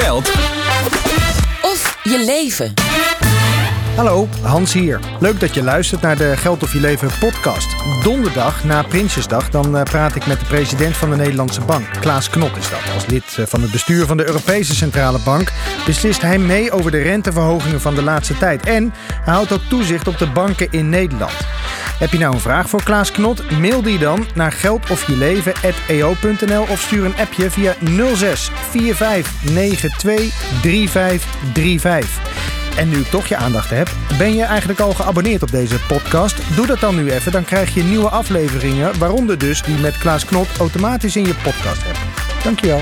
geld Of je leven. Hallo, Hans hier. Leuk dat je luistert naar de Geld of Je Leven podcast. Donderdag na Prinsjesdag dan eh, praat ik met de president van de Nederlandse Bank. Klaas Knot is dat. Als lid eh, van het bestuur van de Europese Centrale Bank beslist hij mee over de renteverhogingen van de laatste tijd. En hij houdt ook toezicht op de banken in Nederland. Heb je nou een vraag voor Klaas Knot? Mail die dan naar geldofjeleven.eo.nl of stuur een appje via 06 45 92 3535. En nu ik toch je aandacht heb, ben je eigenlijk al geabonneerd op deze podcast? Doe dat dan nu even, dan krijg je nieuwe afleveringen, waaronder dus die met Klaas Knot automatisch in je podcast hebt. Dankjewel.